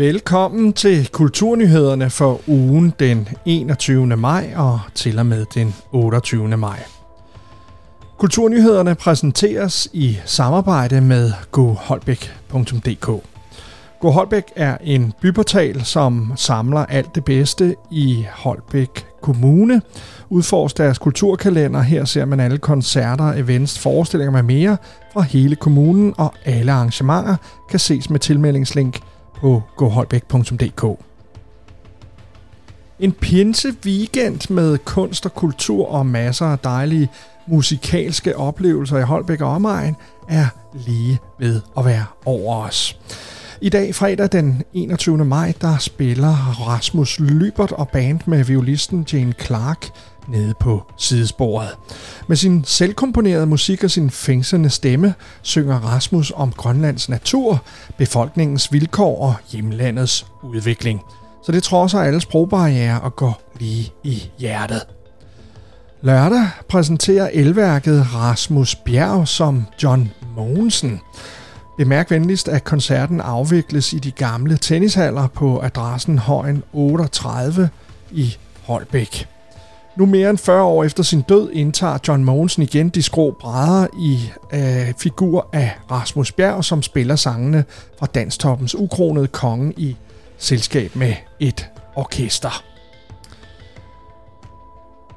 Velkommen til Kulturnyhederne for ugen den 21. maj og til og med den 28. maj. Kulturnyhederne præsenteres i samarbejde med goholbæk.dk. Go Holbæk er en byportal, som samler alt det bedste i Holbæk Kommune. Udforsk deres kulturkalender. Her ser man alle koncerter, events, forestillinger med mere fra hele kommunen, og alle arrangementer kan ses med tilmeldingslink på goholbæk.dk. En pinse weekend med kunst og kultur og masser af dejlige musikalske oplevelser i Holbæk og omegn er lige ved at være over os. I dag, fredag den 21. maj, der spiller Rasmus Lybert og band med violisten Jane Clark nede på sidesporet. Med sin selvkomponerede musik og sin fængslende stemme synger Rasmus om Grønlands natur, befolkningens vilkår og hjemlandets udvikling. Så det trodser alle sprogbarriere og går lige i hjertet. Lørdag præsenterer elværket Rasmus Bjerg som John Mogensen. Bemærk venligst, at koncerten afvikles i de gamle tennishaller på adressen Højen 38 i Holbæk. Nu mere end 40 år efter sin død indtager John Mogensen igen de skrå brædder i øh, figur af Rasmus Bjerg, som spiller sangene fra Danstoppens ukronede konge i selskab med et orkester.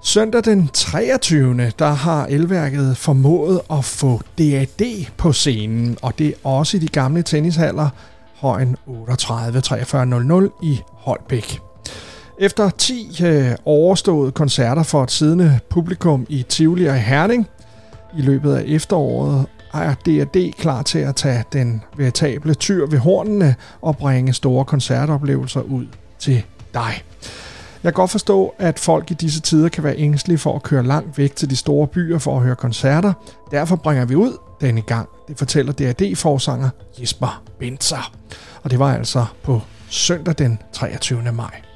Søndag den 23. der har elværket formået at få DAD på scenen, og det er også i de gamle tennishaller Højen 38 4300 i Holbæk. Efter 10 øh, overståede koncerter for et siddende publikum i Tivoli og Herning i løbet af efteråret, er D&D klar til at tage den veritable tyr ved hornene og bringe store koncertoplevelser ud til dig. Jeg kan godt forstå, at folk i disse tider kan være ængstelige for at køre langt væk til de store byer for at høre koncerter. Derfor bringer vi ud denne gang. Det fortæller DRD-forsanger Jesper Bentzer. Og det var altså på søndag den 23. maj.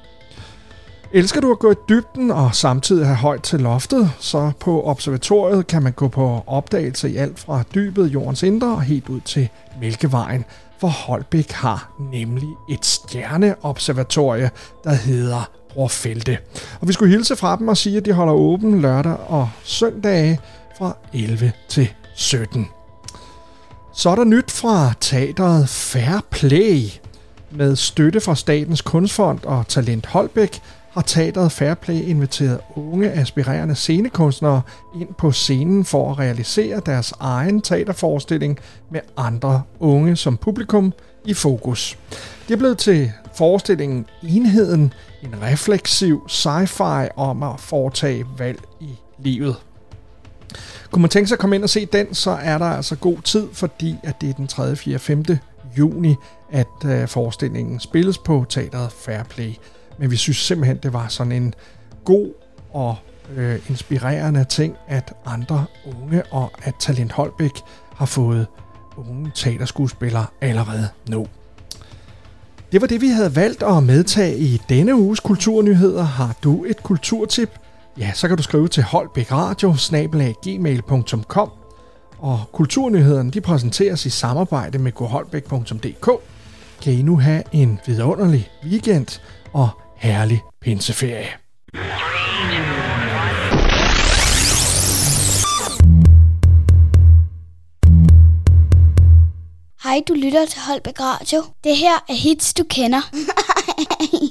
Elsker du at gå i dybden og samtidig have højt til loftet, så på observatoriet kan man gå på opdagelse i alt fra dybet jordens indre og helt ud til Mælkevejen, for Holbæk har nemlig et stjerneobservatorie, der hedder Brorfelte. Og vi skulle hilse fra dem og sige, at de holder åben lørdag og søndage fra 11 til 17. Så er der nyt fra teateret Fair Play. Med støtte fra Statens Kunstfond og Talent Holbæk har teateret Fairplay inviteret unge aspirerende scenekunstnere ind på scenen for at realisere deres egen teaterforestilling med andre unge som publikum i fokus. Det er blevet til forestillingen Enheden, en refleksiv sci-fi om at foretage valg i livet. Kunne man tænke sig at komme ind og se den, så er der altså god tid, fordi at det er den 3., 4., 5. juni, at øh, forestillingen spilles på teateret Fairplay. Men vi synes simpelthen, det var sådan en god og øh, inspirerende ting, at andre unge og at Talent Holbæk har fået unge teaterskuespillere allerede nu. Det var det, vi havde valgt at medtage i denne uges kulturnyheder. Har du et kulturtip? Ja, så kan du skrive til holbækradio-gmail.com Og kulturnyhederne de præsenteres i samarbejde med goholbæk.dk. Kan I nu have en vidunderlig weekend og herlig pinseferie. Hej, du lytter til Holbæk Radio. Det her er hits, du kender.